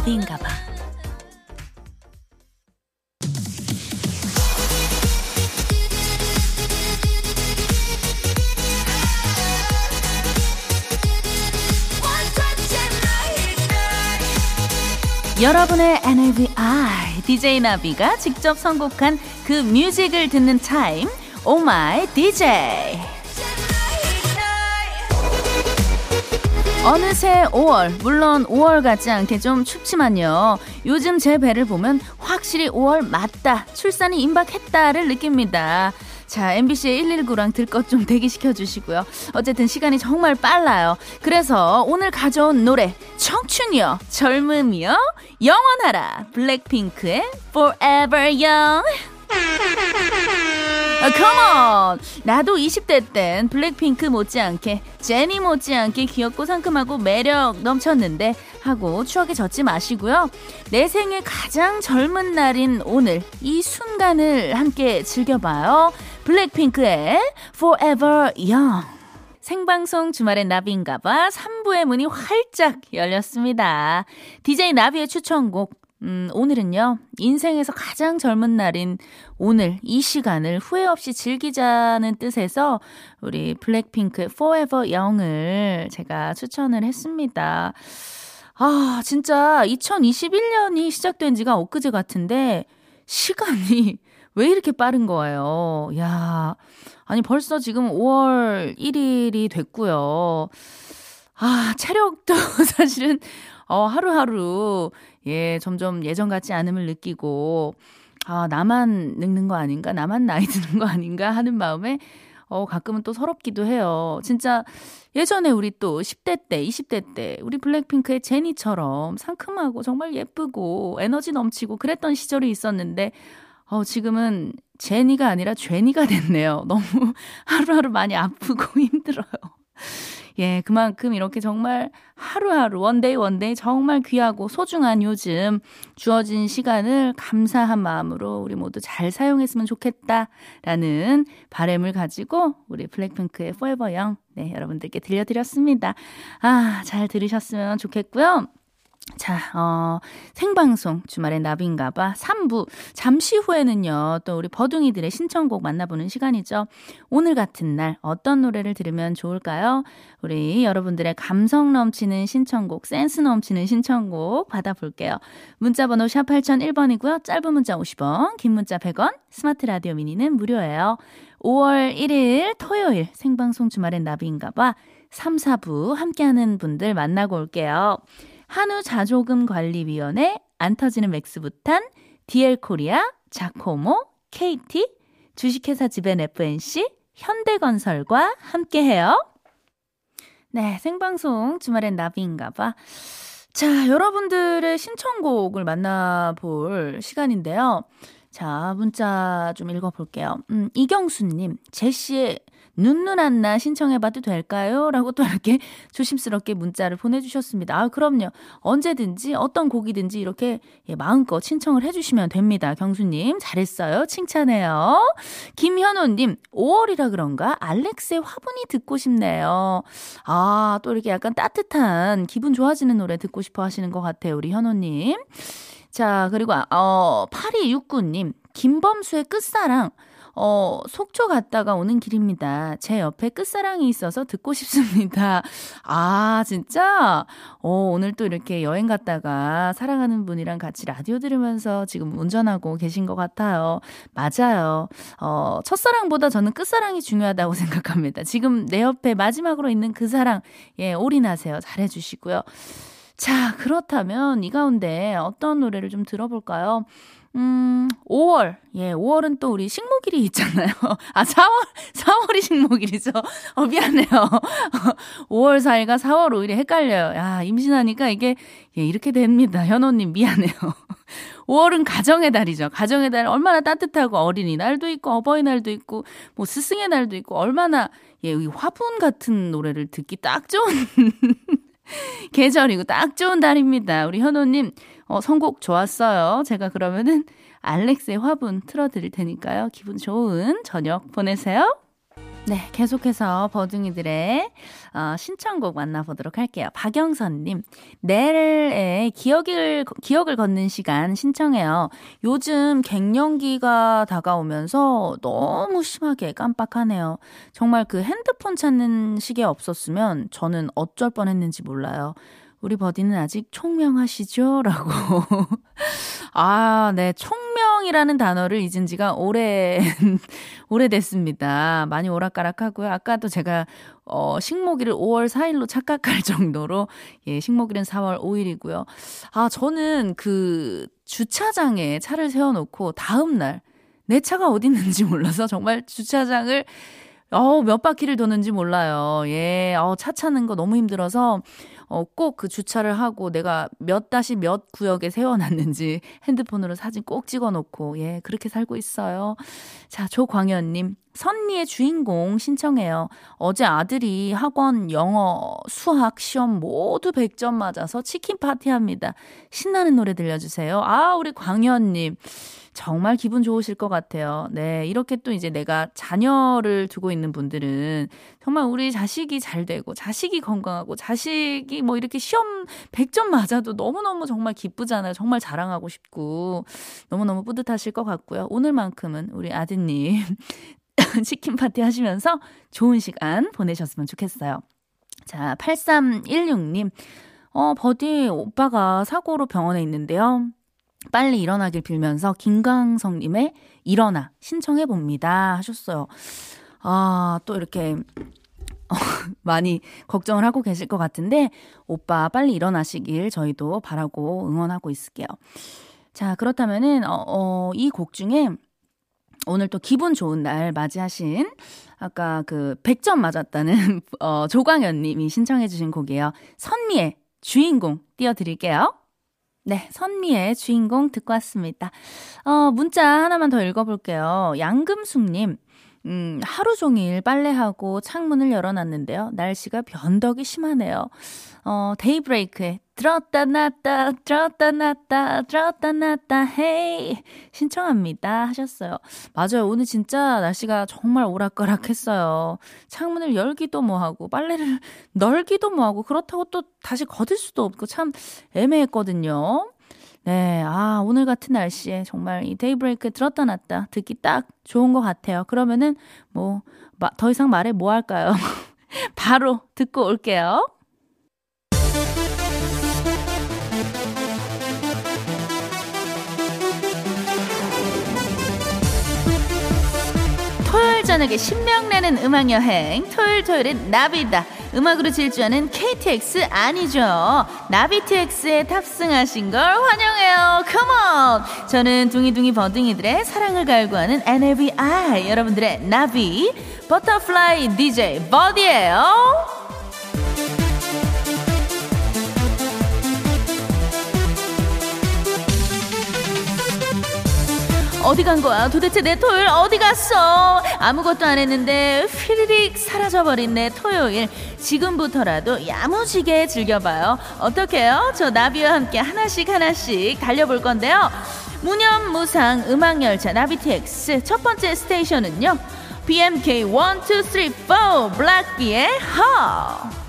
주말엔 나비인가 봐. 여러분의 NAVI DJ 나비가 직접 선곡한 그 뮤직을 듣는 타임 오마이 DJ 어느새 5월 물론 5월 같지 않게 좀 춥지만요 요즘 제 배를 보면 확실히 5월 맞다 출산이 임박했다를 느낍니다 자, MBC의 119랑 들것 좀 대기시켜 주시고요. 어쨌든 시간이 정말 빨라요. 그래서 오늘 가져온 노래 청춘이요, 젊음이요, 영원하라. 블랙핑크의 Forever Young. 아, 컴온! 나도 20대 땐 블랙핑크 못지않게, 제니 못지않게 귀엽고 상큼하고 매력 넘쳤는데, 하고 추억에 젖지 마시고요. 내 생애 가장 젊은 날인 오늘, 이 순간을 함께 즐겨봐요. 블랙핑크의 Forever Young. 생방송 주말의 나비인가봐 3부의 문이 활짝 열렸습니다. DJ 나비의 추천곡 음, 오늘은요, 인생에서 가장 젊은 날인 오늘 이 시간을 후회 없이 즐기자는 뜻에서 우리 블랙핑크의 Forever Young을 제가 추천을 했습니다. 아, 진짜 2021년이 시작된 지가 엊그제 같은데, 시간이 왜 이렇게 빠른 거예요? 야, 아니 벌써 지금 5월 1일이 됐고요. 아, 체력도 사실은 어, 하루하루, 예, 점점 예전 같지 않음을 느끼고, 아, 나만 늙는 거 아닌가? 나만 나이 드는 거 아닌가? 하는 마음에, 어, 가끔은 또 서럽기도 해요. 진짜 예전에 우리 또 10대 때, 20대 때, 우리 블랙핑크의 제니처럼 상큼하고 정말 예쁘고 에너지 넘치고 그랬던 시절이 있었는데, 어, 지금은 제니가 아니라 죄니가 됐네요. 너무 하루하루 많이 아프고 힘들어요. 예, 그만큼 이렇게 정말 하루하루, one day one day 정말 귀하고 소중한 요즘 주어진 시간을 감사한 마음으로 우리 모두 잘 사용했으면 좋겠다라는 바램을 가지고 우리 블랙핑크의 Forever Young, 네, 여러분들께 들려드렸습니다. 아, 잘 들으셨으면 좋겠고요. 자, 어, 생방송 주말의 나비인가봐 3부. 잠시 후에는요, 또 우리 버둥이들의 신청곡 만나보는 시간이죠. 오늘 같은 날 어떤 노래를 들으면 좋을까요? 우리 여러분들의 감성 넘치는 신청곡, 센스 넘치는 신청곡 받아볼게요. 문자번호 샵 8001번이고요. 짧은 문자 50원, 긴 문자 100원, 스마트 라디오 미니는 무료예요. 5월 1일 토요일 생방송 주말의 나비인가봐 3, 4부 함께하는 분들 만나고 올게요. 한우 자조금관리위원회, 안 터지는 맥스부탄, 디엘코리아, 자코모, KT, 주식회사 지벤 FNC, 현대건설과 함께해요. 네, 생방송 주말엔 나비인가봐. 자, 여러분들의 신청곡을 만나볼 시간인데요. 자, 문자 좀 읽어볼게요. 음, 이경수님, 제시의 눈눈안나 신청해봐도 될까요? 라고 또 이렇게 조심스럽게 문자를 보내주셨습니다. 아, 그럼요. 언제든지 어떤 곡이든지 이렇게 예, 마음껏 신청을 해주시면 됩니다. 경수님, 잘했어요. 칭찬해요. 김현호님, 5월이라 그런가? 알렉스의 화분이 듣고 싶네요. 아, 또 이렇게 약간 따뜻한 기분 좋아지는 노래 듣고 싶어 하시는 것 같아요. 우리 현호님. 자, 그리고, 어, 8269님, 김범수의 끝사랑. 어, 속초 갔다가 오는 길입니다. 제 옆에 끝사랑이 있어서 듣고 싶습니다. 아, 진짜? 어, 오늘 또 이렇게 여행 갔다가 사랑하는 분이랑 같이 라디오 들으면서 지금 운전하고 계신 것 같아요. 맞아요. 어, 첫사랑보다 저는 끝사랑이 중요하다고 생각합니다. 지금 내 옆에 마지막으로 있는 그 사랑, 예, 올인하세요. 잘해주시고요. 자, 그렇다면 이 가운데 어떤 노래를 좀 들어볼까요? 음, 5월. 예, 5월은 또 우리 식목일이 있잖아요. 아, 4월, 4월이 식목일이죠. 어, 미안해요. 5월 4일과 4월 5일이 헷갈려요. 야, 임신하니까 이게, 예, 이렇게 됩니다. 현호님, 미안해요. 5월은 가정의 달이죠. 가정의 달 얼마나 따뜻하고 어린이날도 있고 어버이날도 있고 뭐 스승의 날도 있고 얼마나 예, 이 화분 같은 노래를 듣기 딱 좋은 계절이고 딱 좋은 달입니다. 우리 현호님 어, 선곡 좋았어요. 제가 그러면은 알렉스의 화분 틀어드릴 테니까요. 기분 좋은 저녁 보내세요. 네, 계속해서 버둥이들의 어, 신청곡 만나보도록 할게요. 박영선님, 내일에 기억을, 기억을 걷는 시간 신청해요. 요즘 갱년기가 다가오면서 너무 심하게 깜빡하네요. 정말 그 핸드폰 찾는 시계 없었으면 저는 어쩔 뻔 했는지 몰라요. 우리 버디는 아직 총명하시죠? 라고. 아, 네. 총 명이라는 단어를 잊은 지가 오래, 오래됐습니다. 많이 오락가락 하고요. 아까도 제가, 어, 식목일을 5월 4일로 착각할 정도로, 예, 식목일은 4월 5일이고요. 아, 저는 그 주차장에 차를 세워놓고 다음날 내 차가 어디 있는지 몰라서 정말 주차장을 어, 몇 바퀴를 도는지 몰라요. 예, 어, 차 찾는 거 너무 힘들어서, 어, 꼭 그 주차를 하고 내가 몇 다시 몇 구역에 세워놨는지 핸드폰으로 사진 꼭 찍어 놓고, 예, 그렇게 살고 있어요. 자, 조광현님, 선미의 주인공 신청해요. 어제 아들이 학원 영어, 수학 시험 모두 100점 맞아서 치킨 파티합니다. 신나는 노래 들려주세요. 아, 우리 광현님. 정말 기분 좋으실 것 같아요. 네. 이렇게 또 이제 내가 자녀를 두고 있는 분들은 정말 우리 자식이 잘 되고, 자식이 건강하고, 자식이 뭐 이렇게 시험 100점 맞아도 너무너무 정말 기쁘잖아요. 정말 자랑하고 싶고, 너무너무 뿌듯하실 것 같고요. 오늘만큼은 우리 아드님 치킨 파티 하시면서 좋은 시간 보내셨으면 좋겠어요. 자, 8316님. 어, 버디 오빠가 사고로 병원에 있는데요. 빨리 일어나길 빌면서 김광성님의 일어나 신청해 봅니다 하셨어요. 아, 또 이렇게 어, 많이 걱정을 하고 계실 것 같은데 오빠 빨리 일어나시길 저희도 바라고 응원하고 있을게요. 자, 그렇다면은 어, 어, 이 곡 중에 오늘 또 기분 좋은 날 맞이하신 아까 그 100점 맞았다는 어, 조광현 님이 신청해 주신 곡이에요. 선미의 주인공 띄워 드릴게요. 네, 선미의 주인공 듣고 왔습니다. 어, 문자 하나만 더 읽어볼게요. 양금숙님, 음, 하루 종일 빨래하고 창문을 열어놨는데요. 날씨가 변덕이 심하네요. 어, 데이브레이크에 들었다 놨다 들었다 놨다 들었다 놨다 헤이 신청합니다 하셨어요. 맞아요. 오늘 진짜 날씨가 정말 오락가락했어요. 창문을 열기도 뭐하고 빨래를 널기도 뭐하고 그렇다고 또 다시 걷을 수도 없고 참 애매했거든요. 네, 아, 오늘 같은 날씨에 정말 이 데이브레이크 들었다 놨다 듣기 딱 좋은 것 같아요. 그러면은 뭐, 더 이상 말해 뭐 할까요? 바로 듣고 올게요. 토요일 저녁에 신명나는 음악여행 토요일 토요일은 나비다 음악으로 질주하는 KTX 아니죠? 나비TX에 탑승하신 걸 환영해요. 컴온 저는 둥이둥이 버둥이들의 사랑을 갈구하는 NABI 여러분들의 나비 butterfly DJ 버디예요 어디 간 거야? 도대체 내 토요일 어디 갔어? 아무것도 안 했는데 휘리릭 사라져버린 내 토요일. 지금부터라도 야무지게 즐겨봐요. 어떡해요? 저 나비와 함께 하나씩 하나씩 달려볼 건데요. 무념무상 음악열차 나비TX 첫 번째 station은요. BMK 1, 2, 3, 4 블랙비의 하.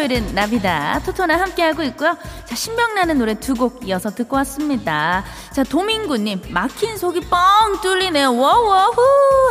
토요일 토요일은 나비다. 토토나 함께하고 있고요. 자 신명나는 노래 두 곡 이어서 듣고 왔습니다. 자 도민구님 막힌 속이 뻥 뚫리네요. 워워후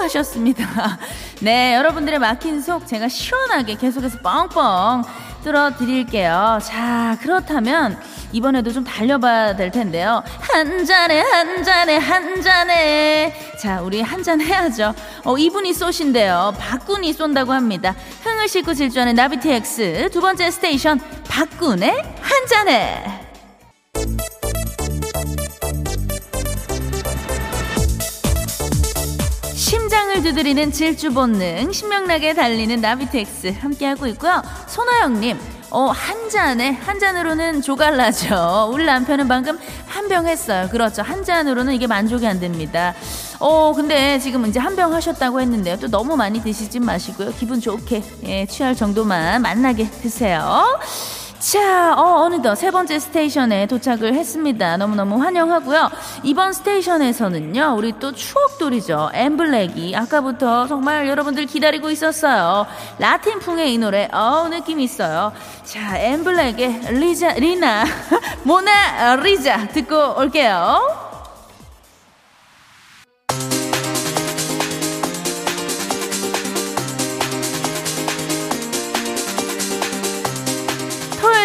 하셨습니다. 네 여러분들의 막힌 속 제가 시원하게 계속해서 뻥뻥 뚫어 드릴게요. 자 그렇다면 이번에도 좀 달려봐야 될 텐데요. 한 잔에 한 잔에 한 잔에 자 우리 한 잔 해야죠. 어 이분이 쏘신데요. 박군이 쏜다고 합니다. 흥을 싣고 질주하는 나비TX 두 번째 스테이션 박군의 한 잔에 심장을 두드리는 질주 본능 신명나게 달리는 나비텍스 함께하고 있고요. 손호영님 어, 한 잔에, 한 잔으로는 조갈나죠. 우리 남편은 방금 한 병 했어요. 그렇죠. 한 잔으로는 이게 만족이 안 됩니다. 어, 근데 지금 이제 한 병 하셨다고 했는데요. 또 너무 많이 드시진 마시고요. 기분 좋게, 예, 취할 정도만 만나게 드세요. 자, 어, 어느덧 세 번째 스테이션에 도착을 했습니다. 너무너무 환영하고요. 이번 스테이션에서는요, 우리 또 추억돌이죠. 엠블랙이 아까부터 정말 여러분들 기다리고 있었어요. 라틴풍의 이 노래, 어 느낌 있어요. 자, 엠블랙의 리자, 리나, 모나, 리자 듣고 올게요.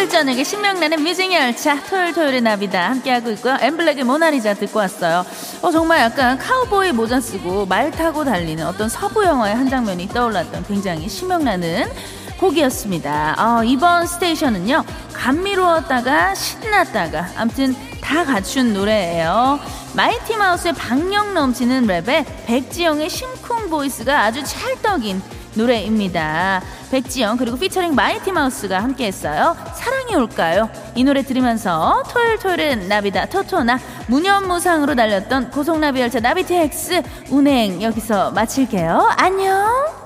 토요일 저녁에 신명나는 music 열차 토요일 토요일의 나비다 함께하고 있고요. 엠블랙의 모나리자 듣고 왔어요. 어 정말 약간 카우보이 모자 쓰고 말 타고 달리는 어떤 서부 영화의 한 장면이 떠올랐던 굉장히 신명나는 곡이었습니다. 어, 이번 station은요 감미로웠다가 신났다가 암튼 다 갖춘 노래예요. 마이티 마우스의 박력 넘치는 랩에 백지영의 심쿵 voice가 아주 찰떡인 노래입니다. 백지영 그리고 피처링 마이티 마우스가 함께했어요. 사랑이 올까요? 이 노래 들으면서 토요일 토요일은 나비다 토토나 무념무상으로 달렸던 고속나비 열차 나비TX 운행 여기서 마칠게요. 안녕.